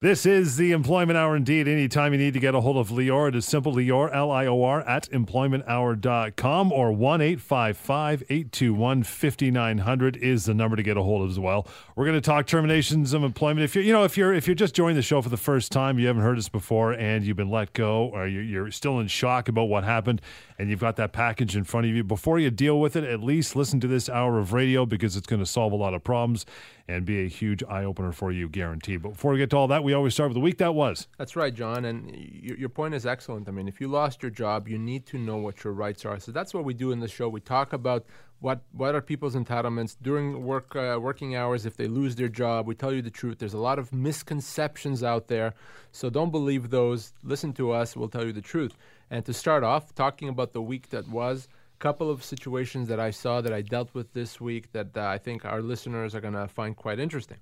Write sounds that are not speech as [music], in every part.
This is the Employment Hour indeed. Anytime you need to get a hold of Lior, it is simple Lior, L I O R, at employmenthour.com or 1 855 821 5900 is the number to get a hold of as well. We're going to talk terminations of employment. If you're, you know, if you're, if you're just joining the show for the first time, you haven't heard us before and you've been let go or you're, you're still in shock about what happened and you've got that package in front of you, before you deal with it, at least listen to this hour of radio because it's going to solve a lot of problems and be a huge eye opener for you, guaranteed. But before we get to all that, we always start with the week that was. That's right, John. And your, your point is excellent. I mean, if you lost your job, you need to know what your rights are. So that's what we do in the show. We talk about what what are people's entitlements during work uh, working hours if they lose their job. We tell you the truth. There's a lot of misconceptions out there, so don't believe those. Listen to us. We'll tell you the truth. And to start off, talking about the week that was couple of situations that I saw that I dealt with this week that uh, I think our listeners are going to find quite interesting.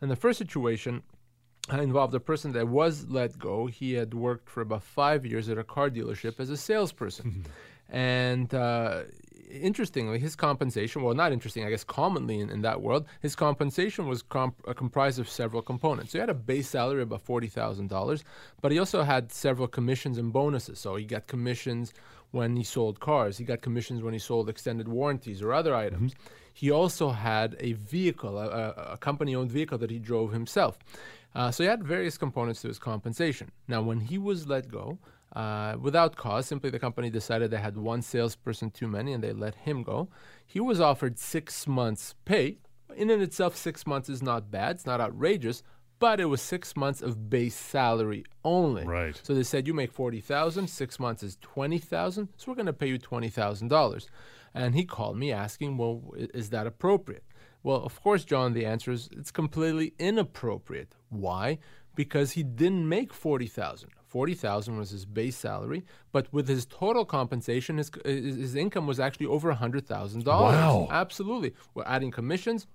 And the first situation uh, involved a person that was let go. He had worked for about five years at a car dealership as a salesperson. and uh, interestingly, his compensation, well, not interesting, I guess commonly in, in that world, his compensation was comp- uh, comprised of several components. So he had a base salary of about $40,000, but he also had several commissions and bonuses. So he got commissions when he sold cars, he got commissions when he sold extended warranties or other items. Mm-hmm. He also had a vehicle, a, a company owned vehicle that he drove himself. Uh, so he had various components to his compensation. Now, when he was let go, uh, without cause. Simply, the company decided they had one salesperson too many and they let him go. He was offered six months' pay. In and itself, six months is not bad, it's not outrageous, but it was six months of base salary only. Right. So they said you make forty thousand. Six months is twenty thousand, so we're going to pay you twenty thousand dollars. And he called me asking, well, is that appropriate? Well, of course, John. The answer is it's completely inappropriate. Why? Because he didn't make forty thousand. 40,000 was his base salary, but with his total compensation, his, his income was actually over $100,000. Wow. Absolutely. We're adding commissions,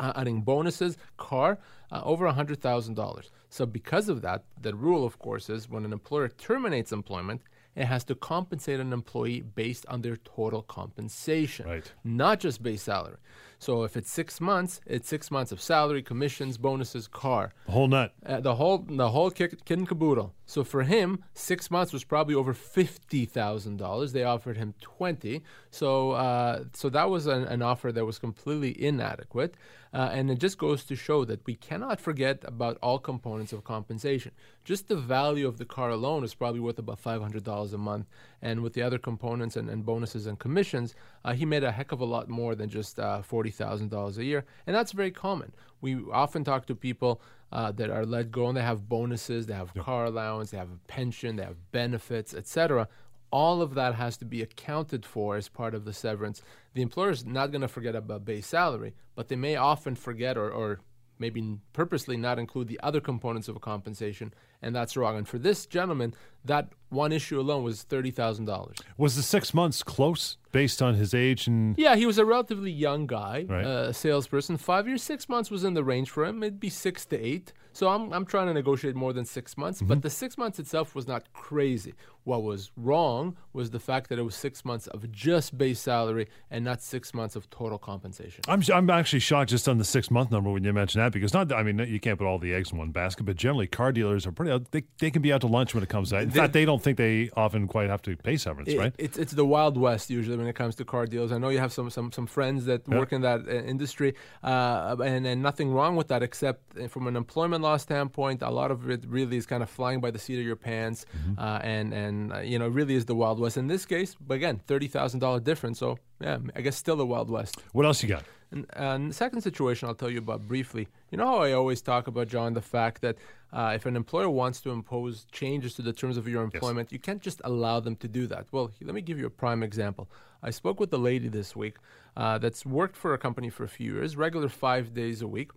uh, adding bonuses, car, uh, over $100,000. So, because of that, the rule, of course, is when an employer terminates employment, it has to compensate an employee based on their total compensation, right. not just base salary. So if it's six months, it's six months of salary, commissions, bonuses, car. The whole nut. Uh, the whole the whole kit, kit and caboodle. So for him, six months was probably over fifty thousand dollars. They offered him twenty. So uh, so that was an, an, offer that was completely inadequate. Uh, and it just goes to show that we cannot forget about all components of compensation. Just the value of the car alone is probably worth about five hundred dollars a month, and with the other components and, and bonuses and commissions, uh, he made a heck of a lot more than just uh, forty thousand dollars a year, and that's very common. We often talk to people uh, that are let go and they have bonuses, they have yep. car allowance, they have a pension, they have benefits, etc. All of that has to be accounted for as part of the severance. The employer is not going to forget about base salary, but they may often forget or, or maybe purposely not include the other components of a compensation, and that's wrong. And for this gentleman, that one issue alone was thirty thousand dollars. Was the six months close based on his age and? Yeah, he was a relatively young guy, right. uh, a salesperson. Five years, six months was in the range for him. It'd be six to eight. So I'm I'm trying to negotiate more than six months, mm-hmm. but the six months itself was not crazy. What was wrong was the fact that it was six months of just base salary and not six months of total compensation. I'm I'm actually shocked just on the six month number when you mention that because not I mean you can't put all the eggs in one basket, but generally car dealers are pretty they, they can be out to lunch when it comes to that. In they, fact, they don't think they often quite have to pay severance, it, right? It's it's the wild west usually when it comes to car deals. I know you have some some some friends that yeah. work in that uh, industry, uh, and and nothing wrong with that except uh, from an employment law standpoint, a lot of it really is kind of flying by the seat of your pants, mm-hmm. uh, and and uh, you know really is the wild west. In this case, but again, thirty thousand dollar difference. So yeah, I guess still the wild west. What else you got? And, and the second situation I'll tell you about briefly. You know how I always talk about John the fact that uh, if an employer wants to impose changes to the terms of your employment, yes. you can't just allow them to do that. Well, let me give you a prime example. I spoke with a lady this week uh, that's worked for a company for a few years, regular five days a week.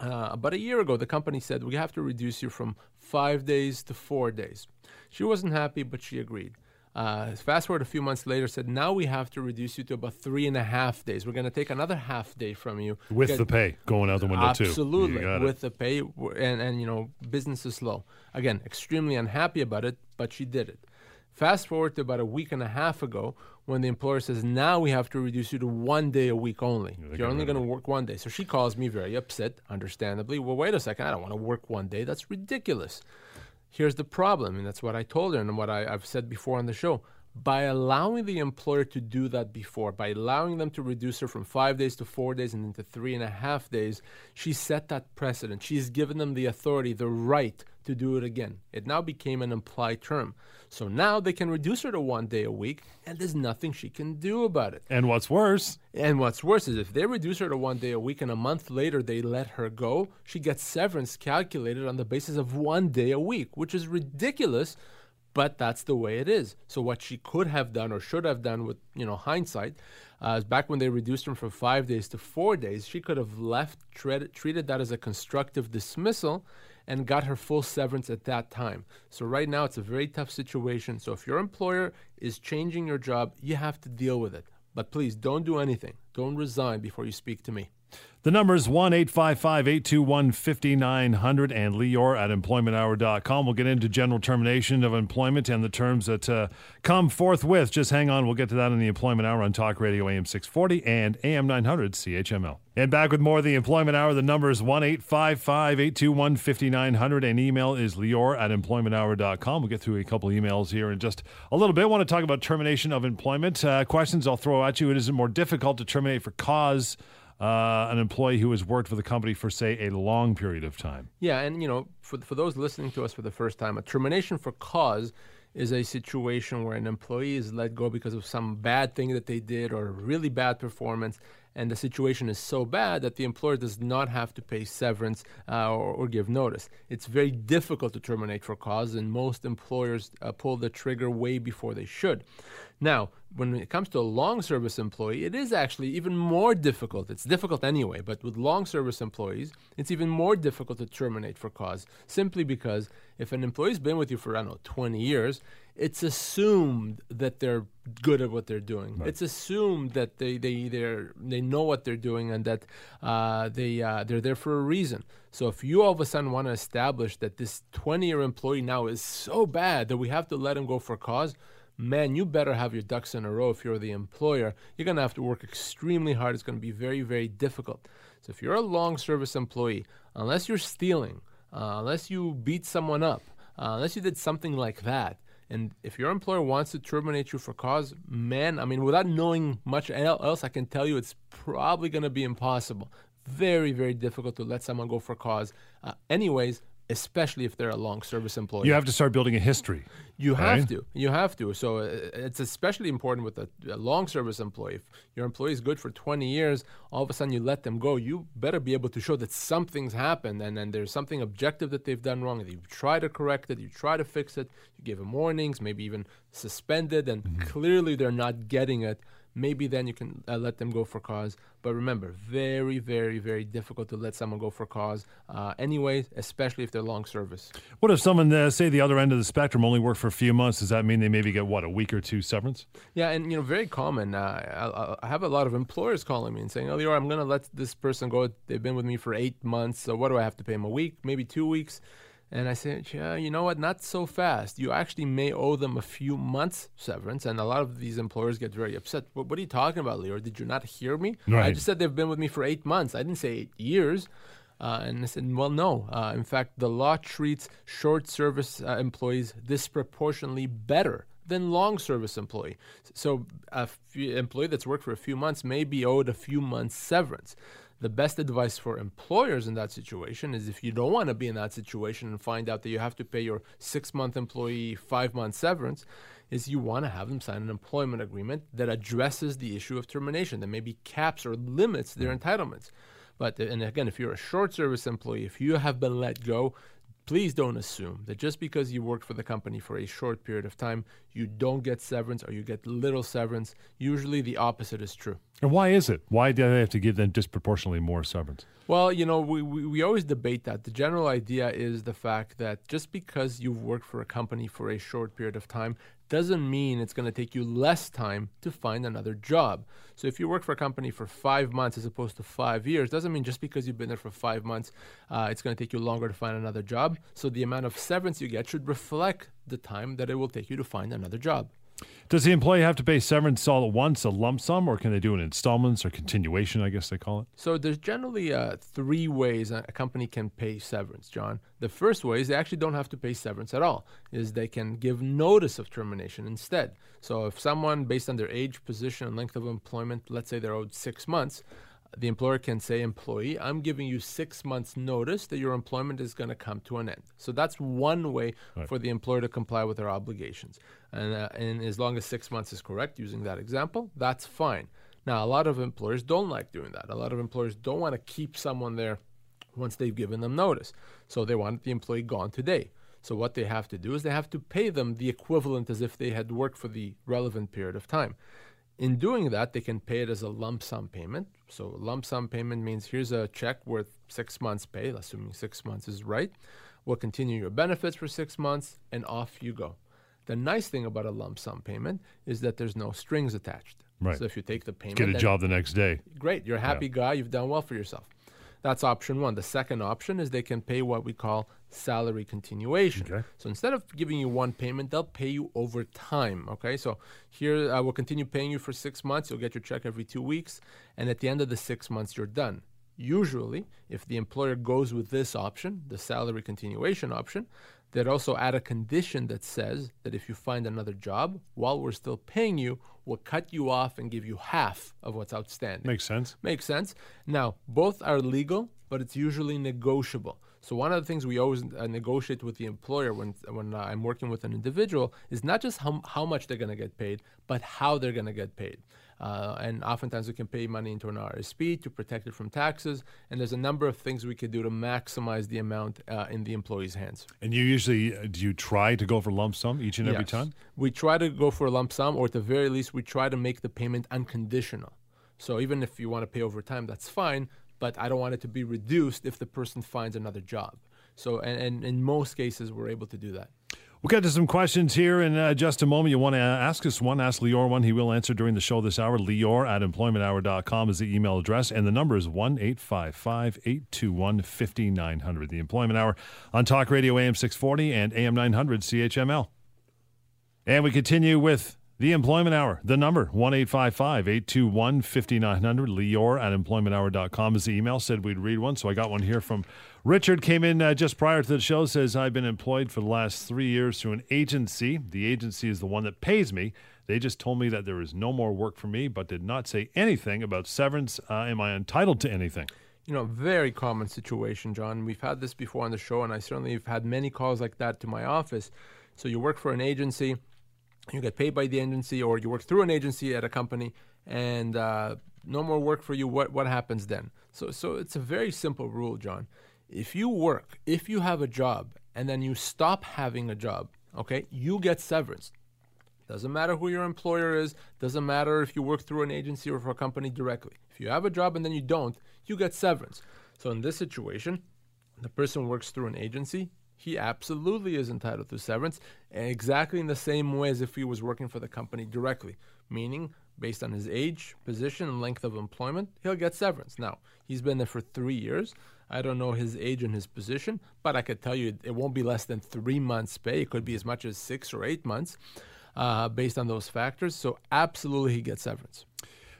Uh, about a year ago, the company said, We have to reduce you from five days to four days. She wasn't happy, but she agreed. Uh, fast forward a few months later, said now we have to reduce you to about three and a half days. We're going to take another half day from you with the pay going out the window absolutely, too. Absolutely, with the pay, and and you know business is slow. Again, extremely unhappy about it, but she did it. Fast forward to about a week and a half ago when the employer says, now we have to reduce you to one day a week only. They You're only going to work one day. So she calls me very upset, understandably. Well, wait a second. I don't want to work one day. That's ridiculous. Here's the problem, and that's what I told her and what I, I've said before on the show. By allowing the employer to do that before, by allowing them to reduce her from five days to four days and then to three and a half days, she set that precedent. She's given them the authority, the right to do it again. It now became an implied term. So now they can reduce her to one day a week, and there's nothing she can do about it. And what's worse, And what's worse is if they reduce her to one day a week and a month later they let her go, she gets severance calculated on the basis of one day a week, which is ridiculous, but that's the way it is. So what she could have done or should have done with you know hindsight, uh, is back when they reduced her from five days to four days, she could have left treated, treated that as a constructive dismissal and got her full severance at that time. So right now it's a very tough situation. So if your employer is changing your job, you have to deal with it. But please don't do anything. Don't resign before you speak to me. The number is 1 855 821 5900 and Lior at employmenthour.com. We'll get into general termination of employment and the terms that uh, come forthwith. Just hang on. We'll get to that in the Employment Hour on Talk Radio AM 640 and AM 900 CHML. And back with more of the Employment Hour. The number is 1 855 821 5900 and email is Lior at employmenthour.com. We'll get through a couple emails here in just a little bit. I want to talk about termination of employment. Uh, questions I'll throw at you. It is more difficult to terminate for cause uh, an employee who has worked for the company for, say, a long period of time. Yeah, and you know, for for those listening to us for the first time, a termination for cause is a situation where an employee is let go because of some bad thing that they did or really bad performance, and the situation is so bad that the employer does not have to pay severance uh, or, or give notice. It's very difficult to terminate for cause, and most employers uh, pull the trigger way before they should. Now, when it comes to a long service employee, it is actually even more difficult. It's difficult anyway, but with long service employees, it's even more difficult to terminate for cause simply because if an employee's been with you for, I don't know, 20 years, it's assumed that they're good at what they're doing. It's assumed that they, they, they know what they're doing and that uh, they, uh, they're there for a reason. So if you all of a sudden want to establish that this 20 year employee now is so bad that we have to let him go for cause, man, you better have your ducks in a row if you're the employer. You're going to have to work extremely hard. It's going to be very, very difficult. So if you're a long service employee, unless you're stealing, uh, unless you beat someone up, uh, unless you did something like that, and if your employer wants to terminate you for cause, man, I mean, without knowing much else, I can tell you it's probably going to be impossible. Very, very difficult to let someone go for cause. Uh, anyways, especially if they're a long service employee. You have to start building a history. You have to. You have to. So uh, it's especially important with a, a long service employee. If your employee is good for 20 years, all of a sudden you let them go, you better be able to show that something's happened and then there's something objective that they've done wrong. And you try to correct it, you try to fix it, you give them warnings, maybe even suspended, and Mm-hmm. clearly they're not getting it. Maybe then you can uh, let them go for cause. But remember, very, very, very difficult to let someone go for cause, uh, anyways, especially if they're long service. What if someone, uh, say, the other end of the spectrum only worked for a few months? Does that mean they maybe get, what, a week or two severance? Yeah, and you know, very common. Uh, I, I have a lot of employers calling me and saying, "Oh, Leora, I'm going to let this person go. They've been with me for eight months. So what do I have to pay them? A week, maybe two weeks?" And I said, "Yeah, you know what? Not so fast. You actually may owe them a few months severance." And a lot of these employers get very upset. What, what are you talking about, Leora? Did you not hear me? I just said they've been with me for eight months. I didn't say eight years. Uh, and I said, well, no. Uh, in fact, the law treats short service uh, employees disproportionately better than long service employee. So a few, employee that's worked for a few months may be owed a few months severance. The best advice for employers in that situation is if you don't want to be in that situation and find out that you have to pay your six month employee five month severance, is you want to have them sign an employment agreement that addresses the issue of termination, that maybe caps or limits their mm. entitlements. But and again, if you're a short service employee, if you have been let go, please don't assume that just because you worked for the company for a short period of time, you don't get severance or you get little severance. Usually the opposite is true. And why is it? Why do they have to give them disproportionately more severance? Well, you know, we, we, we always debate that. The general idea is the fact that just because you've worked for a company for a short period of time doesn't mean it's going to take you less time to find another job. So if you work for a company for five months as opposed to five years, doesn't mean just because you've been there for five months, uh, it's going to take you longer to find another job. So the amount of severance you get should reflect the time that it will take you to find another job. Does the employee have to pay severance all at once, a lump sum, or can they do it in installments or continuation, I guess they call it? So there's generally uh, three ways a company can pay severance, John. The first way is they actually don't have to pay severance at all, is they can give notice of termination instead. So if someone, based on their age, position, and length of employment, let's say they're owed six months, the employer can say, employee, I'm giving you six months' notice that your employment is going to come to an end. So that's one way right. for the employer to comply with their obligations. And, uh, and as long as six months is correct, using that example, that's fine. Now, a lot of employers don't like doing that. A lot of employers don't want to keep someone there once they've given them notice. So they want the employee gone today. So what they have to do is they have to pay them the equivalent as if they had worked for the relevant period of time. In doing that, they can pay it as a lump sum payment. So, lump sum payment means here's a check worth six months' pay, assuming six months is right. We'll continue your benefits for six months, and off you go. The nice thing about a lump sum payment is that there's no strings attached. Right. So if you take the payment, get a job the next day. Great, you're a happy yeah. guy. You've done well for yourself. That's option one. The second option is they can pay what we call salary continuation. Okay. So instead of giving you one payment, they'll pay you over time. Okay, so here I will continue paying you for six months. You'll get your check every two weeks, and at the end of the six months, you're done. Usually, if the employer goes with this option, the salary continuation option, They'd also add a condition that says that if you find another job while we're still paying you, we'll cut you off and give you half of what's outstanding. Makes sense. Makes sense. Now, both are legal, but it's usually negotiable. So one of the things we always uh, negotiate with the employer when when uh, I'm working with an individual is not just how, how much they're going to get paid, but how they're going to get paid. Uh, and oftentimes we can pay money into an RSP to protect it from taxes. And there's a number of things we could do to maximize the amount uh, in the employee's hands. And you usually uh, do you try to go for lump sum each and yes. every time? We try to go for a lump sum, or at the very least, we try to make the payment unconditional. So even if you want to pay over time, that's fine. But I don't want it to be reduced if the person finds another job. So, and, and in most cases, we're able to do that. We'll get to some questions here in uh, just a moment. You want to ask us one, ask Lior one. He will answer during the show this hour. Lior at employmenthour.com is the email address, and the number is 1 855 821 5900. The Employment Hour on Talk Radio AM 640 and AM 900 CHML. And we continue with the Employment Hour. The number, 1 855 821 5900. Lior at employmenthour.com is the email. Said we'd read one, so I got one here from Richard. Came in uh, just prior to the show. Says, I've been employed for the last three years through an agency. The agency is the one that pays me. They just told me that there is no more work for me, but did not say anything about severance. Uh, am I entitled to anything? You know, very common situation, John. We've had this before on the show, and I certainly have had many calls like that to my office. So you work for an agency you get paid by the agency or you work through an agency at a company and uh, no more work for you what what happens then so so it's a very simple rule john if you work if you have a job and then you stop having a job okay you get severance doesn't matter who your employer is doesn't matter if you work through an agency or for a company directly if you have a job and then you don't you get severance so in this situation the person works through an agency he absolutely is entitled to severance, exactly in the same way as if he was working for the company directly, meaning based on his age, position, and length of employment, he'll get severance. Now, he's been there for three years. I don't know his age and his position, but I could tell you it won't be less than three months' pay. It could be as much as six or eight months uh, based on those factors. So, absolutely, he gets severance.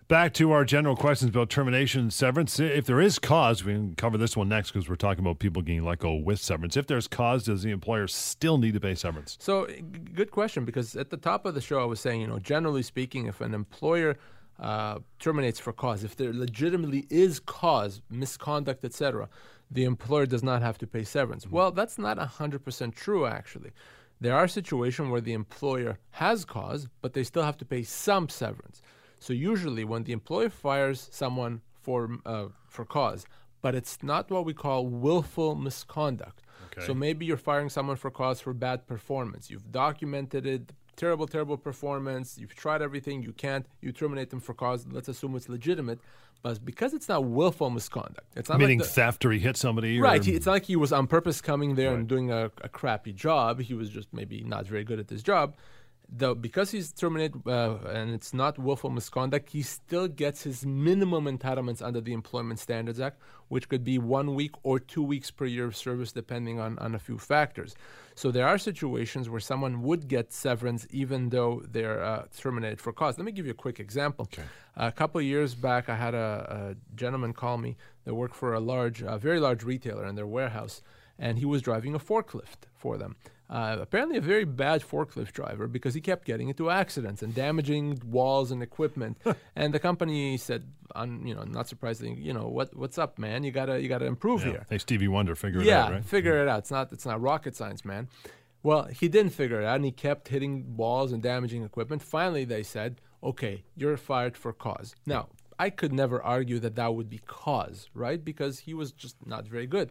Back to our general questions about termination and severance. If there is cause, we can cover this one next because we're talking about people getting let go with severance. If there's cause, does the employer still need to pay severance? So, good question because at the top of the show, I was saying, you know, generally speaking, if an employer uh, terminates for cause, if there legitimately is cause, misconduct, etc., the employer does not have to pay severance. Mm-hmm. Well, that's not 100% true, actually. There are situations where the employer has cause, but they still have to pay some severance. So usually, when the employer fires someone for uh, for cause, but it's not what we call willful misconduct. Okay. So maybe you're firing someone for cause for bad performance. You've documented it, terrible, terrible performance. You've tried everything. You can't. You terminate them for cause. Let's assume it's legitimate. But because it's not willful misconduct, it's not Meaning like the, theft or he hit somebody. Right. Or, it's not like he was on purpose coming there Right. and doing a, a crappy job. He was just maybe not very good at this job. Though because he's terminated uh, and it's not willful misconduct, he still gets his minimum entitlements under the Employment Standards Act, which could be one week or two weeks per year of service, depending on, on a few factors. So there are situations where someone would get severance even though they're uh, terminated for cause. Let me give you a quick example. Okay. A couple of years back, I had a, a gentleman call me that worked for a large, a very large retailer in their warehouse, and he was driving a forklift for them. Uh, apparently, a very bad forklift driver because he kept getting into accidents and damaging walls and equipment. and the company said, un, you know, not surprisingly, you know, what what's up, man? You gotta you gotta improve Yeah. here. Hey, Stevie Wonder, figure it out, right? figure it out. It's not it's not rocket science, man. Well, he didn't figure it out, and he kept hitting walls and damaging equipment. Finally, they said, "Okay, you're fired for cause." Now, I could never argue that that would be cause, right? Because he was just not very good.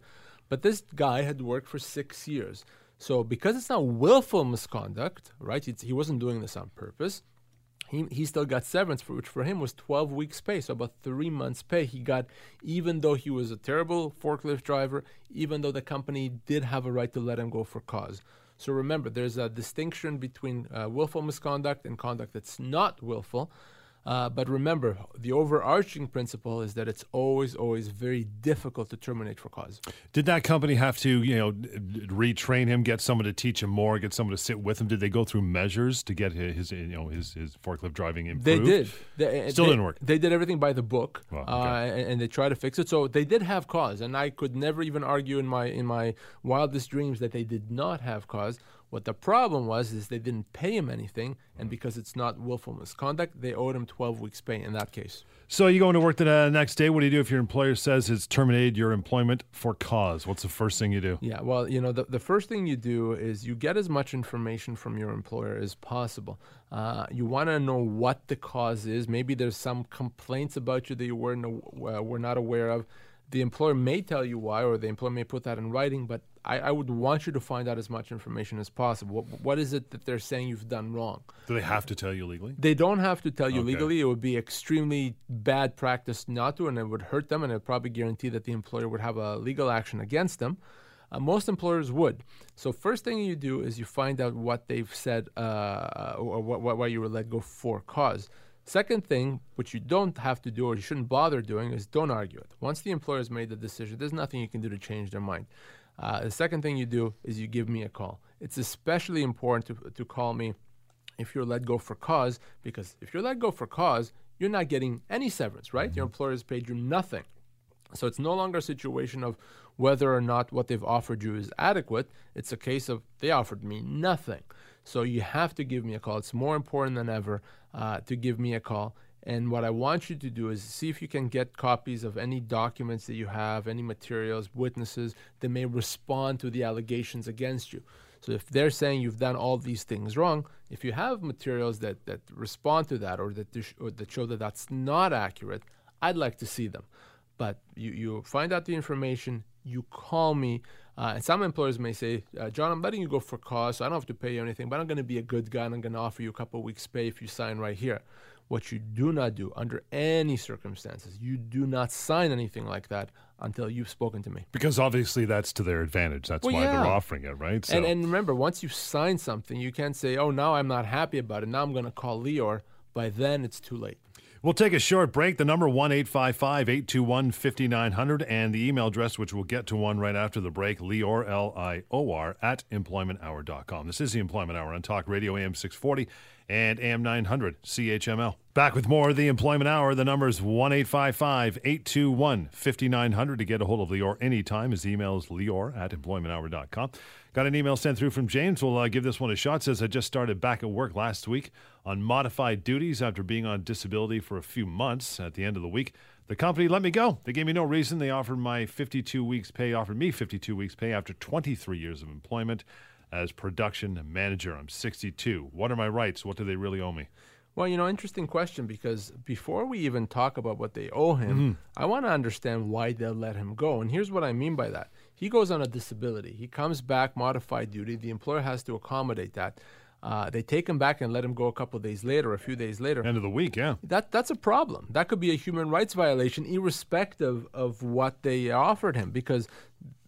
But this guy had worked for six years, so because it's not willful misconduct, right? It's, he wasn't doing this on purpose he, he still got severance, for, which for him was 12 weeks' pay, so about three months' pay he got, even though he was a terrible forklift driver, even though the company did have a right to let him go for cause. So remember, there's a distinction between uh, willful misconduct and conduct that's not willful. Uh, but remember, the overarching principle is that it's always, always very difficult to terminate for cause. Did that company have to, you know, retrain him, get someone to teach him more, get someone to sit with him? Did they go through measures to get hi- his, you know, his, his forklift driving improved? They did. They, Still they- didn't work. They did everything by the book, Wow, uh, and, and they tried to fix it. So they did have cause, and I could never even argue in my in my wildest dreams that they did not have cause. What the problem was is they didn't pay him anything, and because it's not willful misconduct, they owed him 12 weeks' pay in that case. So you go into work the next day. What do you do if your employer says it's terminated your employment for cause? What's the first thing you do? Yeah, well, you know, the, the first thing you do is you get as much information from your employer as possible. Uh, you want to know what the cause is. Maybe there's some complaints about you that you weren't, uh, were not aware of. The employer may tell you why, or the employer may put that in writing, but I, I would want you to find out as much information as possible. What, what is it that they're saying you've done wrong? Do they have to tell you legally? They don't have to tell you Okay. legally. It would be extremely bad practice not to, and it would hurt them, and it would probably guarantee that the employer would have a legal action against them. Uh, most employers would. So first thing you do is you find out what they've said uh, or what, what, why you were let go for cause. Second thing, which you don't have to do or you shouldn't bother doing, is don't argue it. Once the employer has made the decision, there's nothing you can do to change their mind. Uh, the second thing you do is you give me a call. It's especially important to, to call me if you're let go for cause, because if you're let go for cause, you're not getting any severance, right? Your employer has paid you nothing. So it's no longer a situation of whether or not what they've offered you is adequate. It's a case of they offered me nothing. So you have to give me a call. It's more important than ever uh, to give me a call. And what I want you to do is see if you can get copies of any documents that you have, any materials, witnesses that may respond to the allegations against you. So if they're saying you've done all these things wrong, if you have materials that, that respond to that or that, or that show that that's not accurate, I'd like to see them. But you, you find out the information, you call me. Uh, and some employers may say, uh, John, I'm letting you go for cause, so I don't have to pay you anything, but I'm going to be a good guy and I'm going to offer you a couple of weeks' pay if you sign right here. What you do not do under any circumstances, you do not sign anything like that until you've spoken to me. Because obviously that's to their advantage. That's Well, why yeah. they're offering it, right? So And, and remember, once you sign something, you can't say, oh, now I'm not happy about it. Now I'm going to call Lior. By then, it's too late. We'll take a short break. The number one eight five five eight two one fifty nine hundred, and the email address, which we'll get to one right after the break, Lior L I O R at employmenthour.com. This is the Employment Hour on Talk Radio AM six forty and AM nine hundred CHML. Back with more of the Employment Hour. The number is one eight five five eight two one fifty nine hundred to get a hold of Lior anytime. His email is Lior at employmenthour.com. Got an email sent through from James. We'll uh, give this one a shot. Says I just started back at work last week on modified duties after being on disability for a few months. At the end of the week, the company let me go. They gave me no reason. They offered my 52 weeks pay. Offered me 52 weeks pay after 23 years of employment as production manager. I'm 62. What are my rights? What do they really owe me? Well, you know, interesting question because before we even talk about what they owe him, I want to understand why they'll let him go. And here's what I mean by that. He goes on a disability. He comes back, modified duty. The employer has to accommodate that. uh, they take him back and let him go a couple of days later, a few days later. End of the week, yeah. That that's a problem. That could be a human rights violation, irrespective of what they offered him, because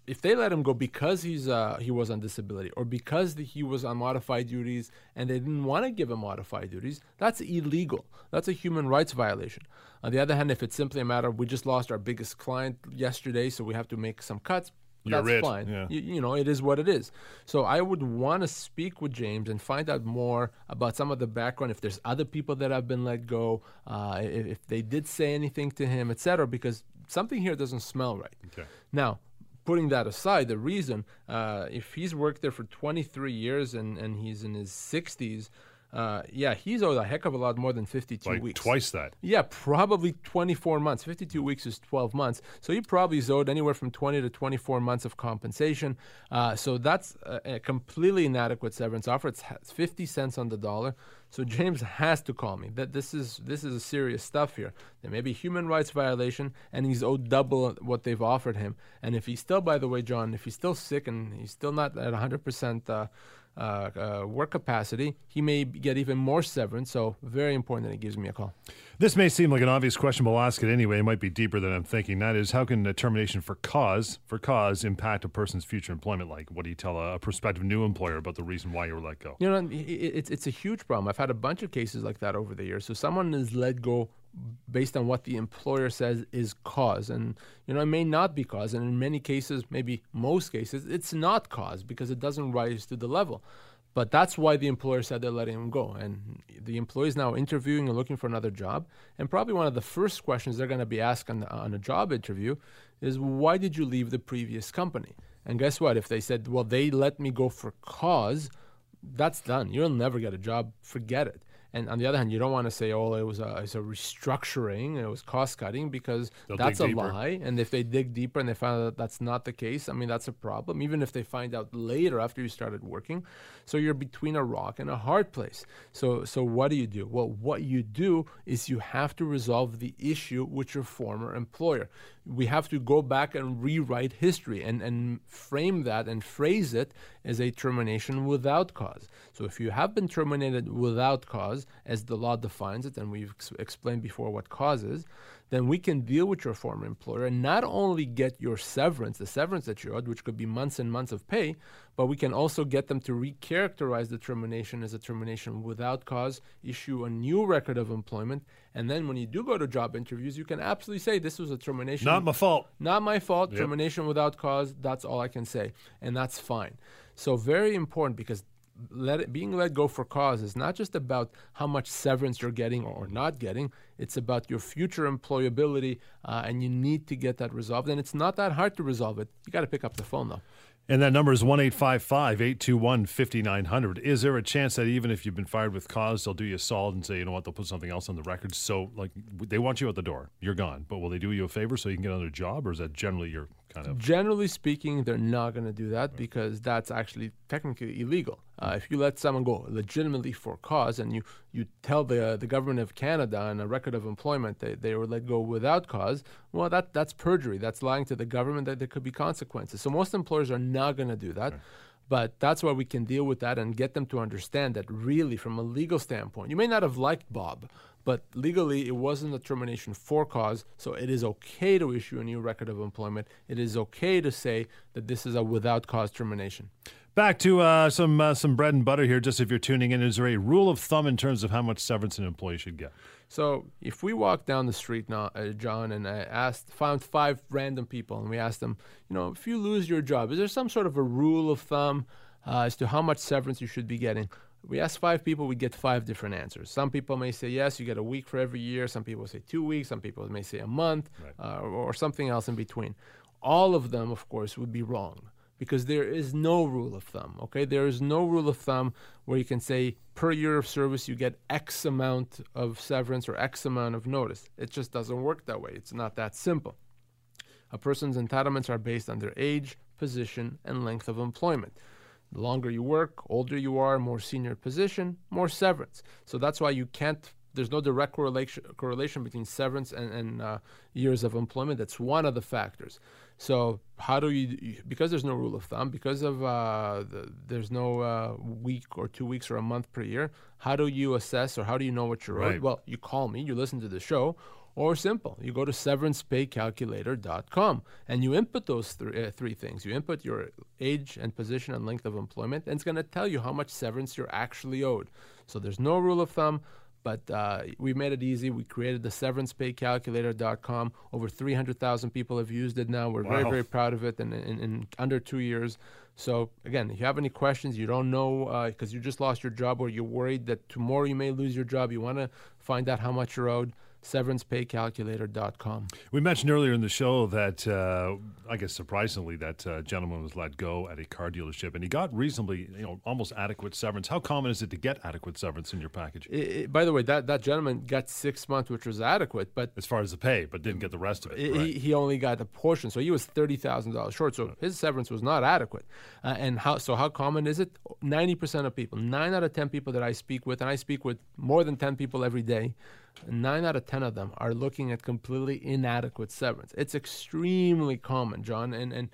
if they let him go because he's uh, he was on disability or because the, he was on modified duties and they didn't want to give him modified duties, that's illegal. That's a human rights violation. On the other hand, if it's simply a matter of we just lost our biggest client yesterday, so we have to make some cuts, You're that's fine. yeah. You, you know, it is what it is. So I would want to speak with James and find out more about some of the background. If there's other people that have been let go, uh, if, if they did say anything to him, etc. Because something here doesn't smell right. Okay. Now, putting that aside, the reason, uh, if he's worked there for 23 years and, and he's in his 60s, uh, yeah, he's owed a heck of a lot more than 52 Like weeks. twice that. Yeah, probably 24 months. 52 weeks is 12 months. So he probably is owed anywhere from 20 to 24 months of compensation. Uh, so that's a, a completely inadequate severance offer. It's 50 cents on the dollar. So James has to call me. That this is this is a serious stuff here. There may be human rights violation, and he's owed double what they've offered him. And if he's still, by the way, John, if he's still sick and he's still not at 100 percent. Uh, uh, work capacity, he may get even more severance. So, very important that he gives me a call. This may seem like an obvious question, but I'll ask it anyway. It might be deeper than I'm thinking. That is, how can a termination for cause for cause impact a person's future employment? Like, what do you tell a, a prospective new employer about the reason why you were let go? You know, it's it's a huge problem. I've had a bunch of cases like that over the years. So someone is let go based on what the employer says is cause, and you know, it may not be cause, and in many cases, maybe most cases, it's not cause because it doesn't rise to the level. But that's why the employer said they're letting him go, and the employee is now interviewing and looking for another job. And probably one of the first questions they're going to be asked on, on a job interview is, "Why did you leave the previous company?" And guess what? If they said, "Well, they let me go for cause," that's done. You'll never get a job. Forget it. And on the other hand, you don't want to say, "Oh, it was a, it's a restructuring, it was cost cutting," because They'll that's a deeper. lie. And if they dig deeper and they find out that that's not the case, I mean, that's a problem. Even if they find out later after you started working, so you're between a rock and a hard place. So, so what do you do? Well, what you do is you have to resolve the issue with your former employer. We have to go back and rewrite history and, and frame that and phrase it as a termination without cause. So if you have been terminated without cause, as the law defines it, and we've ex- explained before what cause is, then we can deal with your former employer and not only get your severance, the severance that you owed, which could be months and months of pay, but we can also get them to recharacterize the termination as a termination without cause, issue a new record of employment, and then when you do go to job interviews, you can absolutely say this was a termination. Not my fault. Not my fault. Yep. Termination without cause. That's all I can say, and that's fine. So very important because let it, being let go for cause is not just about how much severance you're getting or not getting. It's about your future employability, uh, and you need to get that resolved. And it's not that hard to resolve it. You got to pick up the phone though. And that number is 1 821 5900. Is there a chance that even if you've been fired with cause, they'll do you a solid and say, you know what, they'll put something else on the record? So, like, they want you out the door. You're gone. But will they do you a favor so you can get another job? Or is that generally your kind of. Generally speaking, they're not going to do that because that's actually technically illegal. Uh, if you let someone go legitimately for cause and you, you tell the the government of Canada on a record of employment that they were let go without cause, well, that that's perjury. That's lying to the government that there could be consequences. So most employers are not going to do that. But that's why we can deal with that and get them to understand that really, from a legal standpoint, you may not have liked Bob, but legally it wasn't a termination for cause. So it is okay to issue a new record of employment. It is okay to say that this is a without cause termination. Back to uh, some uh, some bread and butter here. Just if you're tuning in, is there a rule of thumb in terms of how much severance an employee should get? So if we walk down the street now, uh, John, and I asked, found five random people, and we asked them, you know, if you lose your job, is there some sort of a rule of thumb uh, as to how much severance you should be getting? We ask five people, we get five different answers. Some people may say yes, you get a week for every year. Some people say two weeks. Some people may say a month, Right. uh, or, or something else in between. All of them, of course, would be wrong because there is no rule of thumb. Okay, there is no rule of thumb where you can say per year of service you get X amount of severance or X amount of notice. It just doesn't work that way. It's not that simple. A person's entitlements are based on their age, position, and length of employment. The longer you work, older you are, more senior position, more severance. So that's why you can't. There's no direct correlation correlation between severance and, and uh, years of employment. That's one of the factors. So how do you? Because there's no rule of thumb, because of uh, the, there's no uh, week or two weeks or a month per year. How do you assess or how do you know what you're Right. owed? Well, you call me, you listen to the show, or simple, you go to severancepaycalculator.com and you input those three, uh, three things. You input your age and position and length of employment, and it's going to tell you how much severance you're actually owed. So there's no rule of thumb. But uh, we made it easy. We created the severancepaycalculator.com. Over 300,000 people have used it now. We're very, Wow. very proud of it in, in, in under two years. So, again, if you have any questions, you don't know because you just lost your job or you're worried that tomorrow you may lose your job, you want to find out how much you're owed, severancepaycalculator.com. We mentioned earlier in the show that, uh, I guess surprisingly, that uh, gentleman was let go at a car dealership and he got reasonably, you know, almost adequate severance. How common is it to get adequate severance in your package I- I- by the way, that, that gentleman got six months, which was adequate, but as far as the pay, but didn't get the rest of it? he, right? he only got a portion, so he was thirty thousand dollars short. So his severance was not adequate. Uh, and how so? How common is it? Ninety percent of people, nine out of ten people that I speak with, and I speak with more than ten people every day. Nine out of ten of them are looking at completely inadequate severance. It's extremely common, John. And and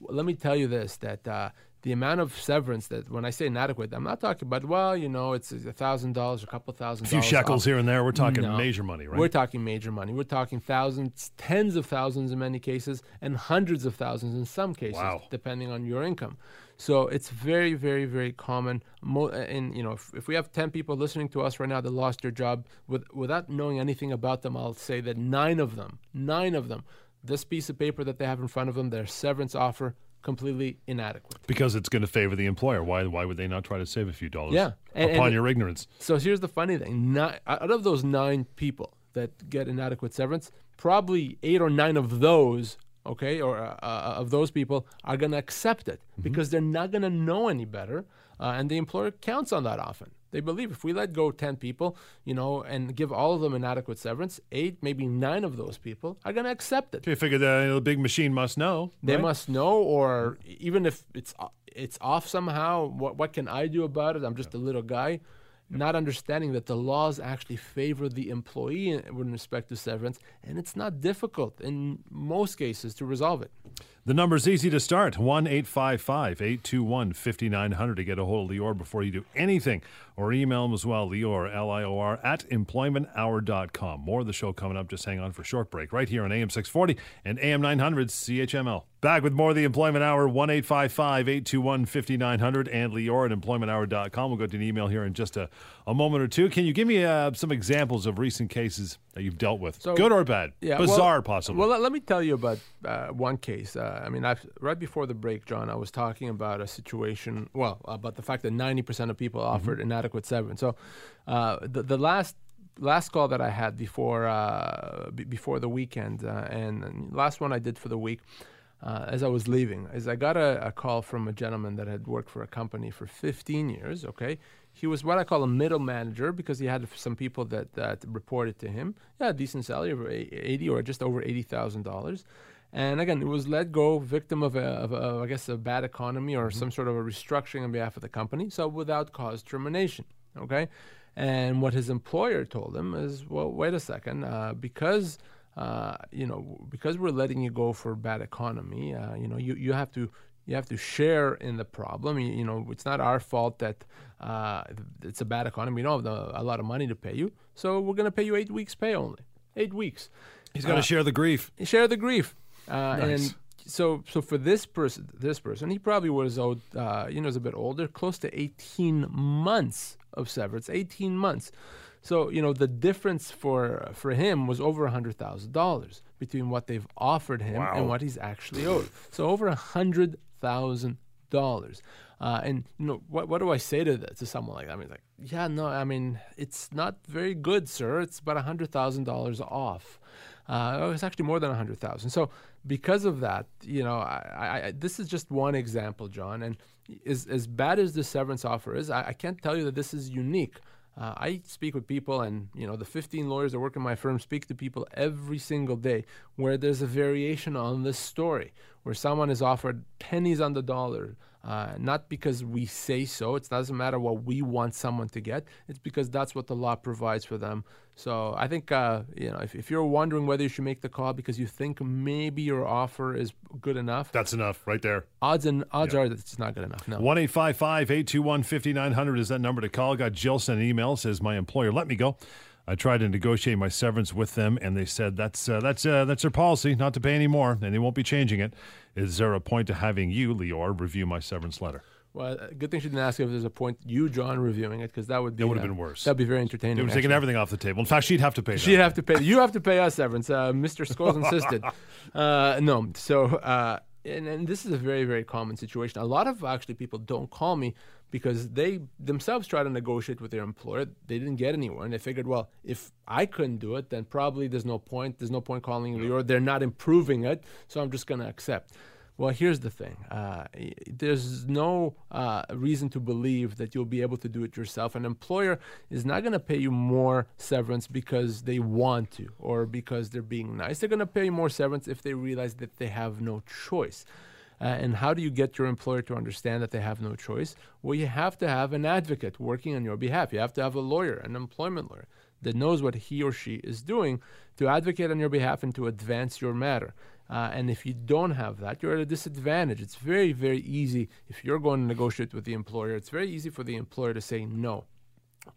let me tell you this: that uh, the amount of severance that when I say inadequate, I'm not talking about well, you know, it's a thousand dollars, a couple thousand a few shekels off. here and there. We're talking No. major money, right? We're talking major money. We're talking thousands, tens of thousands in many cases, and hundreds of thousands in some cases, Wow. depending on your income. So it's very, very, very common. Mo- and you know, if, if we have ten people listening to us right now that lost their job, with, without knowing anything about them, I'll say that nine of them, nine of them, this piece of paper that they have in front of them, their severance offer, completely inadequate. because it's going to favor the employer. Why? Why would they not try to save a few dollars? Yeah. And- upon and- your ignorance. So here's the funny thing: Ni- out of those nine people that get inadequate severance, probably eight or nine of those, okay, or uh, uh, of those people are going to accept it because they're not going to know any better, uh, and the employer counts on that often. They believe if we let go ten people, you know, and give all of them inadequate severance, eight, maybe nine of those people are going to accept it. You figure the, the big machine must know. They right? must know, or even if it's it's off somehow, what what can I do about it? I'm just a little guy, not understanding that the laws actually favor the employee with respect to severance, and it's not difficult in most cases to resolve it. The number's easy to start 1 855 821 5900 to get a hold of Lior before you do anything. Or email him as well, Lior, L I O R, at employmenthour.com. More of the show coming up. Just hang on for a short break right here on AM 640 and AM 900 CHML. Back with more of the Employment Hour 1 855 821 5900 and Lior at employmenthour.com. We'll go to an email here in just a, a moment or two. Can you give me uh, some examples of recent cases that you've dealt with? So- Good or bad? well- Bizarre, possibly. Well, let, let me tell you about uh, one case. Uh, I mean, I've, right before the break, John, I was talking about a situation. Well, about the fact that ninety percent of people offered inadequate severance. So, uh, the the last last call that I had before uh, b- before the weekend, uh, and, and last one I did for the week. Uh, as I was leaving, is I got a, a call from a gentleman that had worked for a company for 15 years. Okay, he was what I call a middle manager because he had some people that, that reported to him. Yeah, decent salary of 80 or just over 80 thousand dollars. And again, it was let go, victim of, a, of a, I guess, a bad economy or some sort of a restructuring on behalf of the company. So without cause termination. Okay, and what his employer told him is, well, wait a second, uh, because uh, you know, because we're letting you go for bad economy, uh, you know, you, you have to you have to share in the problem. You, you know, it's not our fault that uh, it's a bad economy. We don't have the, a lot of money to pay you, so we're going to pay you eight weeks' pay only. Eight weeks. He's going to uh, share the grief. Share the grief. Uh, Nice. And so, so for this person, this person, he probably was owed, uh, you know, is a bit older, close to 18 months of severance. 18 months. So, you know, the difference for for him was over a hundred thousand dollars between what they've offered him Wow. and what he's actually owed. So over a hundred thousand dollars. Uh, and you know what? What do I say to that, to someone like that? I mean, like, yeah, no, I mean, it's not very good, sir. It's about a hundred thousand dollars off. Uh, oh, it's actually more than a hundred thousand. So because of that, you know, I, I, this is just one example, John. And as as bad as the severance offer is, I, I can't tell you that this is unique. Uh, I speak with people, and you know, the 15 lawyers that work in my firm speak to people every single day where there's a variation on this story, where someone is offered pennies on the dollar Uh, not because we say so. It doesn't matter what we want someone to get. It's because that's what the law provides for them. So I think uh, you know if, if you're wondering whether you should make the call because you think maybe your offer is good enough, That's enough right there. odds and odds are that it's not good enough. No. 1 821 5900 is that number to call. Got Jill sent an email, says, My employer let me go. I tried to negotiate my severance with them, and they said that's uh, that's uh, that's their policy, not to pay any more, and they won't be changing it. Is there a point to having you, Lior, review my severance letter? Well, uh, good thing she didn't ask if there's a point you, John, reviewing it because that would be It would have uh, been worse. That'd be very entertaining. They were taking actually. everything off the table. In fact, she'd have to pay. [laughs] She'd them. have to pay. You have to pay us severance. Uh, Mr. Scholes insisted. [laughs] Uh, no. So, uh, and, and this is a very, very common situation. A lot of actually people don't call me because they themselves try to negotiate with their employer. They didn't get anywhere, and they figured, well, if I couldn't do it, then probably there's no point. There's no point calling you, or they're not improving it. So I'm just going to accept. Well, here's the thing. Uh, there's no uh, reason to believe that you'll be able to do it yourself. An employer is not going to pay you more severance because they want to or because they're being nice. They're going to pay you more severance if they realize that they have no choice. Uh, and how do you get your employer to understand that they have no choice? Well, you have to have an advocate working on your behalf. You have to have a lawyer, an employment lawyer, that knows what he or she is doing to advocate on your behalf and to advance your matter. Uh, and if you don't have that, you're at a disadvantage. It's very, very easy if you're going to negotiate with the employer. It's very easy for the employer to say no.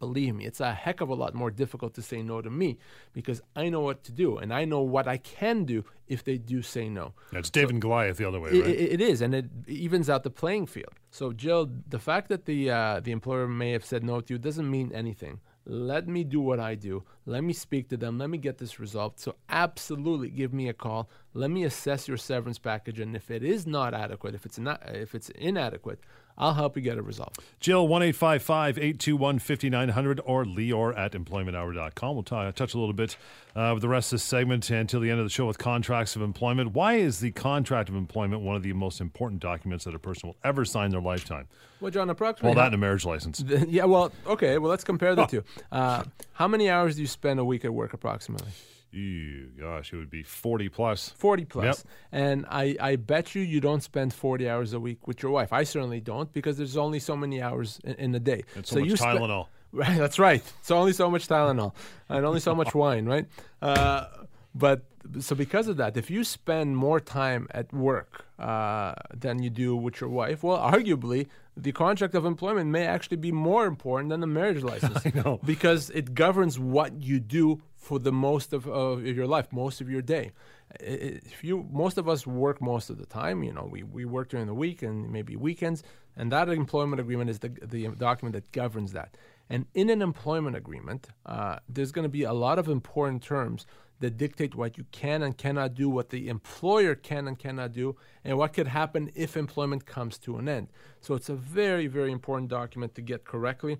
Believe me, it's a heck of a lot more difficult to say no to me because I know what to do and I know what I can do if they do say no. It's David and Goliath the other way, It, right? it- it is, and it evens out the playing field. So, Jill, the fact that the uh, the employer may have said no to you doesn't mean anything. Let me do what I do. Let me speak to them. Let me get this resolved. So, absolutely, give me a call. Let me assess your severance package, and if it is not adequate, if it's not, if it's inadequate, I'll help you get it resolved. Jill, 1 821 5900 or Lior at employmenthour.com. We'll t- touch a little bit uh, with the rest of this segment until the end of the show with contracts of employment. Why is the contract of employment one of the most important documents that a person will ever sign in their lifetime? Well, John, approximately. Well, that and a marriage license. [laughs] Yeah, well, okay. Well, let's compare the two. Uh, how many hours do you spend a week at work approximately? Ew, gosh, it would be 40 plus. 40 plus. Yep. And I, I bet you you don't spend 40 hours a week with your wife. I certainly don't because there's only so many hours in, in a day. And so, much you spe- Tylenol. [laughs] Right, that's right. It's only so much Tylenol and only so much wine, right? Uh, but so because of that, if you spend more time at work uh, than you do with your wife, well, arguably the contract of employment may actually be more important than the marriage [laughs] license. I know. because it governs what you do for the most of, of your life, most of your day. If you, most of us work most of the time. You know, we, we work during the week and maybe weekends, and that employment agreement is the the document that governs that. And in an employment agreement, uh, there's going to be a lot of important terms that dictate what you can and cannot do, what the employer can and cannot do, and what could happen if employment comes to an end. So it's a very, very important document to get correctly.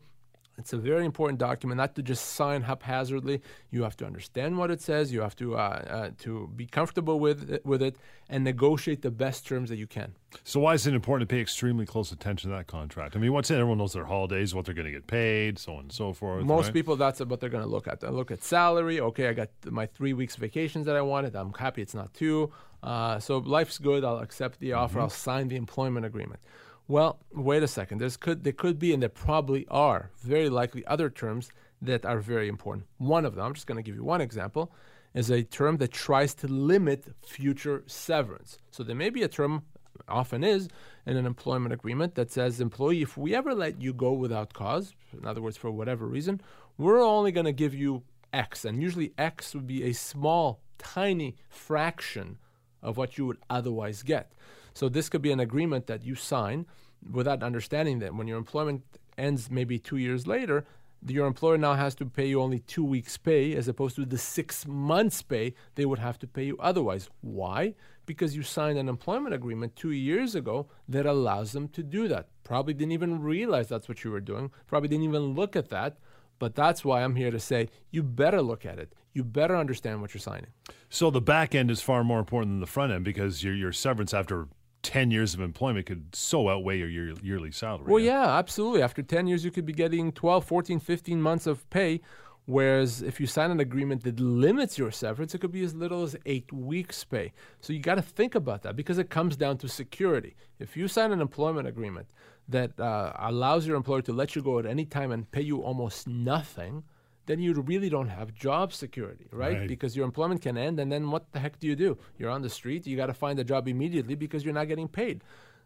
It's a very important document, not to just sign haphazardly. You have to understand what it says. You have to uh, uh, to be comfortable with it, with it, and negotiate the best terms that you can. So, why is it important to pay extremely close attention to that contract? I mean, what's in Everyone knows their holidays, what they're going to get paid, so on and so forth. Most right? people, that's what they're going to look at. They look at salary. Okay, I got my three weeks vacations that I wanted. I'm happy it's not two. Uh, so life's good. I'll accept the offer. I'll sign the employment agreement. Well, wait a second. There's could there could be and there probably are very likely other terms that are very important. One of them, I'm just going to give you one example, is a term that tries to limit future severance. So there may be a term, often is, in an employment agreement that says, employee, if we ever let you go without cause, in other words, for whatever reason, we're only going to give you X. And usually X would be a small, tiny fraction of what you would otherwise get. So this could be an agreement that you sign without understanding that when your employment ends maybe two years later, your employer now has to pay you only two weeks' pay as opposed to the six months' pay they would have to pay you otherwise. Why? Because you signed an employment agreement two years ago that allows them to do that. Probably didn't even realize that's what you were doing, probably didn't even look at that. But that's why I'm here to say you better look at it. You better understand what you're signing. So, the back end is far more important than the front end because your, your severance after 10 years of employment could so outweigh your year, yearly salary. Well, yeah, absolutely. After 10 years, you could be getting 12, 14, 15 months of pay. Whereas if you sign an agreement that limits your severance, it could be as little as eight weeks' pay. So you got to think about that because it comes down to security. If you sign an employment agreement that uh, allows your employer to let you go at any time and pay you almost nothing, then you really don't have job security, right? Right. Because your employment can end, and then what the heck do you do? You're on the street, you got to find a job immediately because you're not getting paid.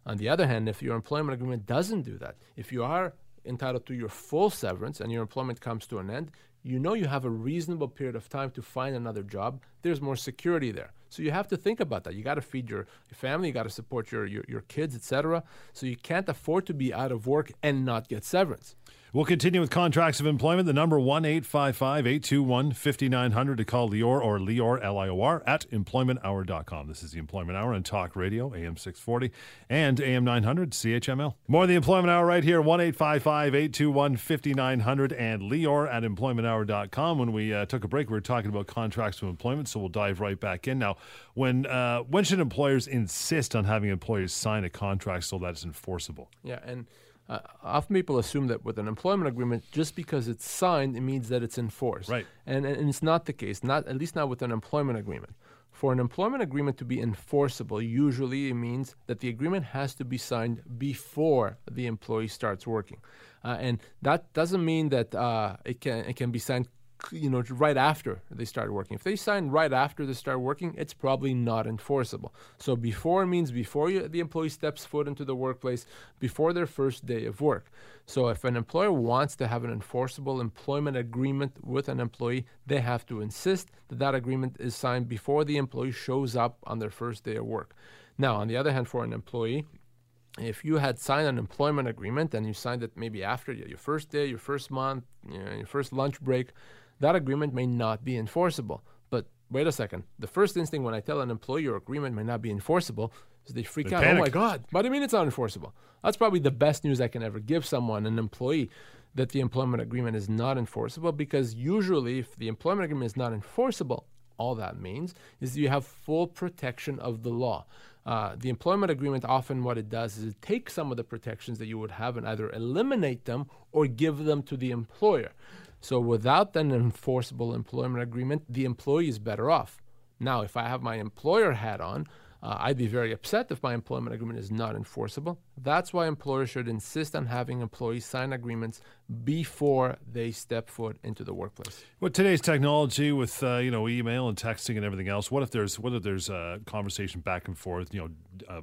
On the other hand, if your employment agreement doesn't do that, if you are entitled to your full severance and your employment comes to an end, you know you have a reasonable period of time to find another job. There's more security there. So you have to think about that. You got to feed your, family, you got to support your, your, your kids, etc. So you can't afford to be out of work and not get severance. We'll continue with contracts of employment. The number 1 855 821 5900 to call Lior or Lior, L I O R, at employmenthour.com. This is the Employment Hour on Talk Radio, AM 640 and AM 900, CHML. More the Employment Hour right here, 1 855 821 5900 and Lior at employmenthour.com. When we uh, took a break, we were talking about contracts of employment, so we'll dive right back in. Now, when, uh, when should employers insist on having employees sign a contract so that it's enforceable? Yeah, and uh, often people assume that with an employment agreement, just because it's signed, it means that it's enforced. Right. And, and it's not the case. Not at least not with an employment agreement. For an employment agreement to be enforceable, usually it means that the agreement has to be signed before the employee starts working, uh, and that doesn't mean that uh, it can it can be signed you know, right after they start working. If they sign right after they start working, it's probably not enforceable. So before means before you, the employee steps foot into the workplace, before their first day of work. So if an employer wants to have an enforceable employment agreement with an employee, they have to insist that that agreement is signed before the employee shows up on their first day of work. Now, on the other hand, for an employee, if you had signed an employment agreement and you signed it maybe after your first day, your first month, you know, your first lunch break, that agreement may not be enforceable. But wait a second. The first instinct when I tell an employee your agreement may not be enforceable is they freak They out. panic. Oh my God. What do you mean it's not enforceable? That's probably the best news I can ever give someone, an employee, that the employment agreement is not enforceable because usually if the employment agreement is not enforceable, all that means is you have full protection of the law. Uh, the employment agreement often what it does is it takes some of the protections that you would have and either eliminate them or give them to the employer. So without an enforceable employment agreement, the employee is better off. Now, if I have my employer hat on, uh, I'd be very upset if my employment agreement is not enforceable. That's why employers should insist on having employees sign agreements before they step foot into the workplace. With today's technology, with uh, you know email and texting and everything else, what if there's what if there's a conversation back and forth? You know, uh,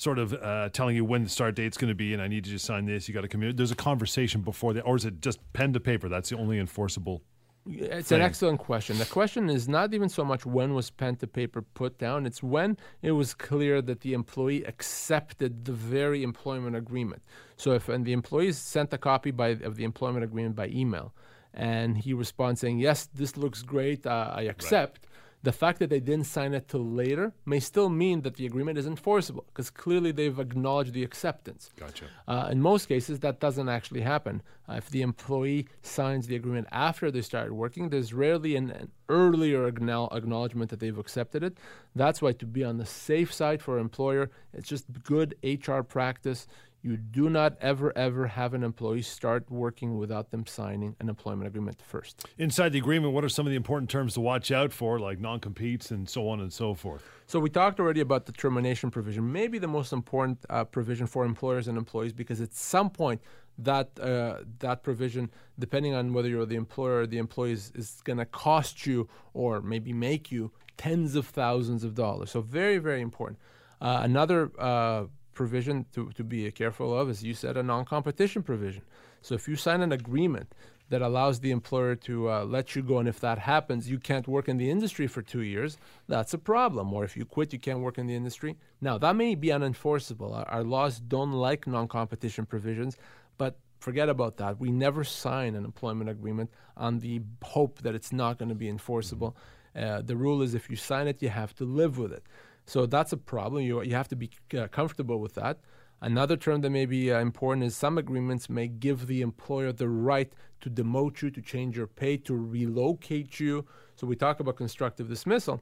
sort of uh, telling you when the start date's going to be, and I need you to sign this. You got to commute. There's a conversation before that, or is it just pen to paper? That's the only enforceable. It's thing. an excellent question. The question is not even so much when was pen to paper put down, it's when it was clear that the employee accepted the very employment agreement. So if and the employee sent a copy by, of the employment agreement by email, and he responds saying, Yes, this looks great, uh, I accept. The fact that they didn't sign it till later may still mean that the agreement is enforceable because clearly they've acknowledged the acceptance. Gotcha. Uh, in most cases, that doesn't actually happen. Uh, if the employee signs the agreement after they started working, there's rarely an, an earlier acknowledgement that they've accepted it. That's why, to be on the safe side for an employer, it's just good HR practice. You do not ever, ever have an employee start working without them signing an employment agreement first. Inside the agreement, what are some of the important terms to watch out for, like non competes and so on and so forth? So we talked already about the termination provision, maybe the most important uh, provision for employers and employees, because at some point that uh, that provision, depending on whether you're the employer or the employee, is, is going to cost you or maybe make you tens of thousands of dollars. So very, very important. Uh, another uh, provision to, to be careful of, as you said, a non-competition provision. So if you sign an agreement that allows the employer to uh, let you go, and if that happens, you can't work in the industry for two years, that's a problem. Or if you quit, you can't work in the industry. Now, that may be unenforceable. Our, our laws don't like non competition provisions, but forget about that. We never sign an employment agreement on the hope that it's not going to be enforceable. Uh, the rule is if you sign it, you have to live with it. So that's a problem. You, you have to be uh, comfortable with that. Another term that may be uh, important is some agreements may give the employer the right to demote you, to change your pay, to relocate you. So we talk about constructive dismissal.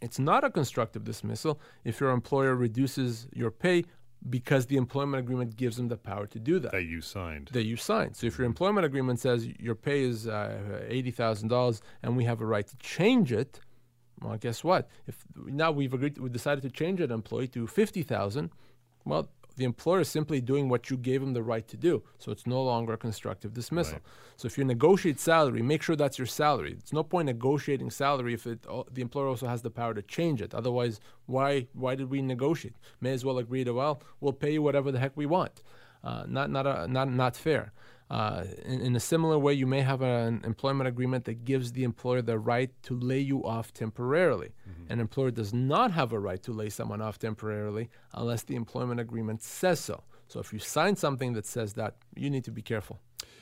It's not a constructive dismissal if your employer reduces your pay because the employment agreement gives them the power to do that. That you signed. That you signed. So if your employment agreement says your pay is uh, eighty thousand dollars and we have a right to change it, well, guess what? If now we've agreed, we decided to change that employee to fifty thousand, well, the employer is simply doing what you gave him the right to do. So it's no longer a constructive dismissal. Right. So if you negotiate salary, make sure that's your salary. It's no point negotiating salary if it, the employer also has the power to change it. Otherwise, why why did we negotiate? May as well agree to well, we'll pay you whatever the heck we want. Uh, not not a, not not fair. Uh, in, in, a similar way, you may have an employment agreement that gives the employer the right to lay you off temporarily. Mm-hmm. An employer does not have a right to lay someone off temporarily unless the employment agreement says so. So if you sign something that says that, you need to be careful.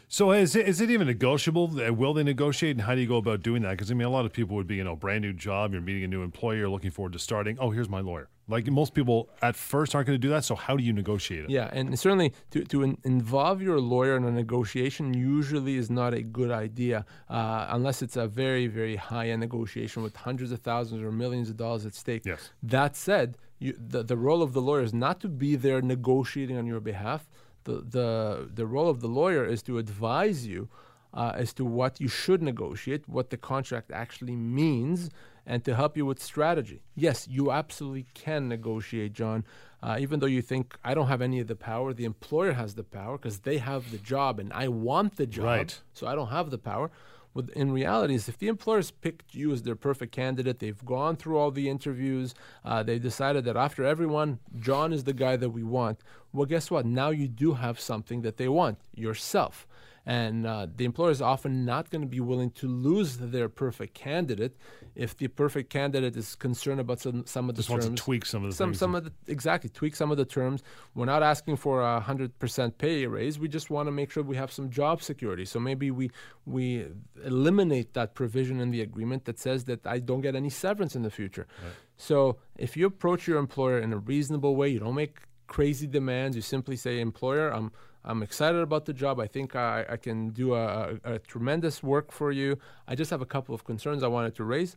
So is it, is it even negotiable? Will they negotiate, and how do you go about doing that? Because I mean, a lot of people would be, you know, brand new job, you're meeting a new employer, you're looking forward to starting. Oh, here's my lawyer. Like most people at first aren't going to do that. So how do you negotiate it? Yeah, and certainly to, to in, involve your lawyer in a negotiation usually is not a good idea uh, unless it's a very very high end negotiation with hundreds of thousands or millions of dollars at stake. Yes. That said, you, the the role of the lawyer is not to be there negotiating on your behalf the, the, the role of the lawyer is to advise you uh, as to what you should negotiate, what the contract actually means, and to help you with strategy. Yes, you absolutely can negotiate, John. Uh, even though you think I don't have any of the power, the employer has the power because they have the job and I want the job, right. so I don't have the power. Well, in reality, is if the employers picked you as their perfect candidate, they've gone through all the interviews, uh, they decided that after everyone, John is the guy that we want. Well, guess what? Now you do have something that they want yourself. And uh, the employer is often not going to be willing to lose their perfect candidate if the perfect candidate is concerned about some, some of the Just terms. wants to tweak some of the some, things. Some of the, exactly, tweak some of the terms. We're not asking for a 100% pay raise. We just want to make sure we have some job security. So maybe we, we eliminate that provision in the agreement that says that I don't get any severance in the future. Right. So if you approach your employer in a reasonable way, you don't make crazy demands. You simply say, employer, I'm I'm excited about the job. I think I, I can do a, a, a, tremendous work for you. I just have a couple of concerns I wanted to raise.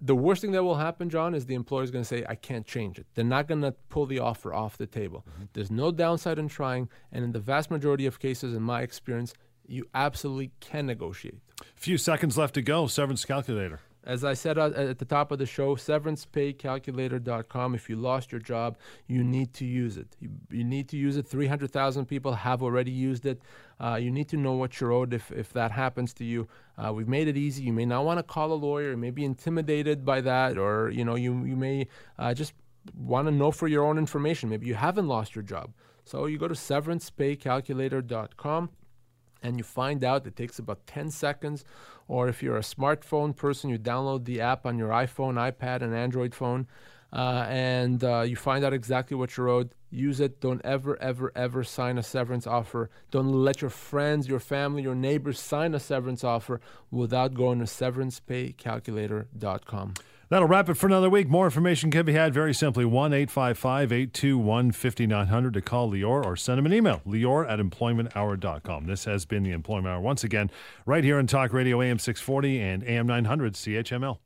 The worst thing that will happen, John, is the employer is going to say, I can't change it. They're not going to pull the offer off the table. Mm-hmm. There's no downside in trying. And in the vast majority of cases, in my experience, you absolutely can negotiate. A few seconds left to go. Severance calculator. As I said at the top of the show, severancepaycalculator.com. If you lost your job, you need to use it. You, you need to use it. 300,000 people have already used it. Uh, you need to know what you're owed if, if that happens to you. Uh, we've made it easy. You may not want to call a lawyer. You may be intimidated by that, or you know, you, you may uh, just want to know for your own information. Maybe you haven't lost your job. So you go to severancepaycalculator.com and you find out it takes about 10 seconds. Or if you're a smartphone person, you download the app on your iPhone, iPad, and Android phone, uh, and uh, you find out exactly what you're owed. Use it. Don't ever, ever, ever sign a severance offer. Don't let your friends, your family, your neighbors sign a severance offer without going to severancepaycalculator.com. That'll wrap it for another week. More information can be had very simply 1 855 821 5900 to call Lior or send him an email, lior at employmenthour.com. This has been the Employment Hour once again, right here on Talk Radio AM 640 and AM 900 CHML.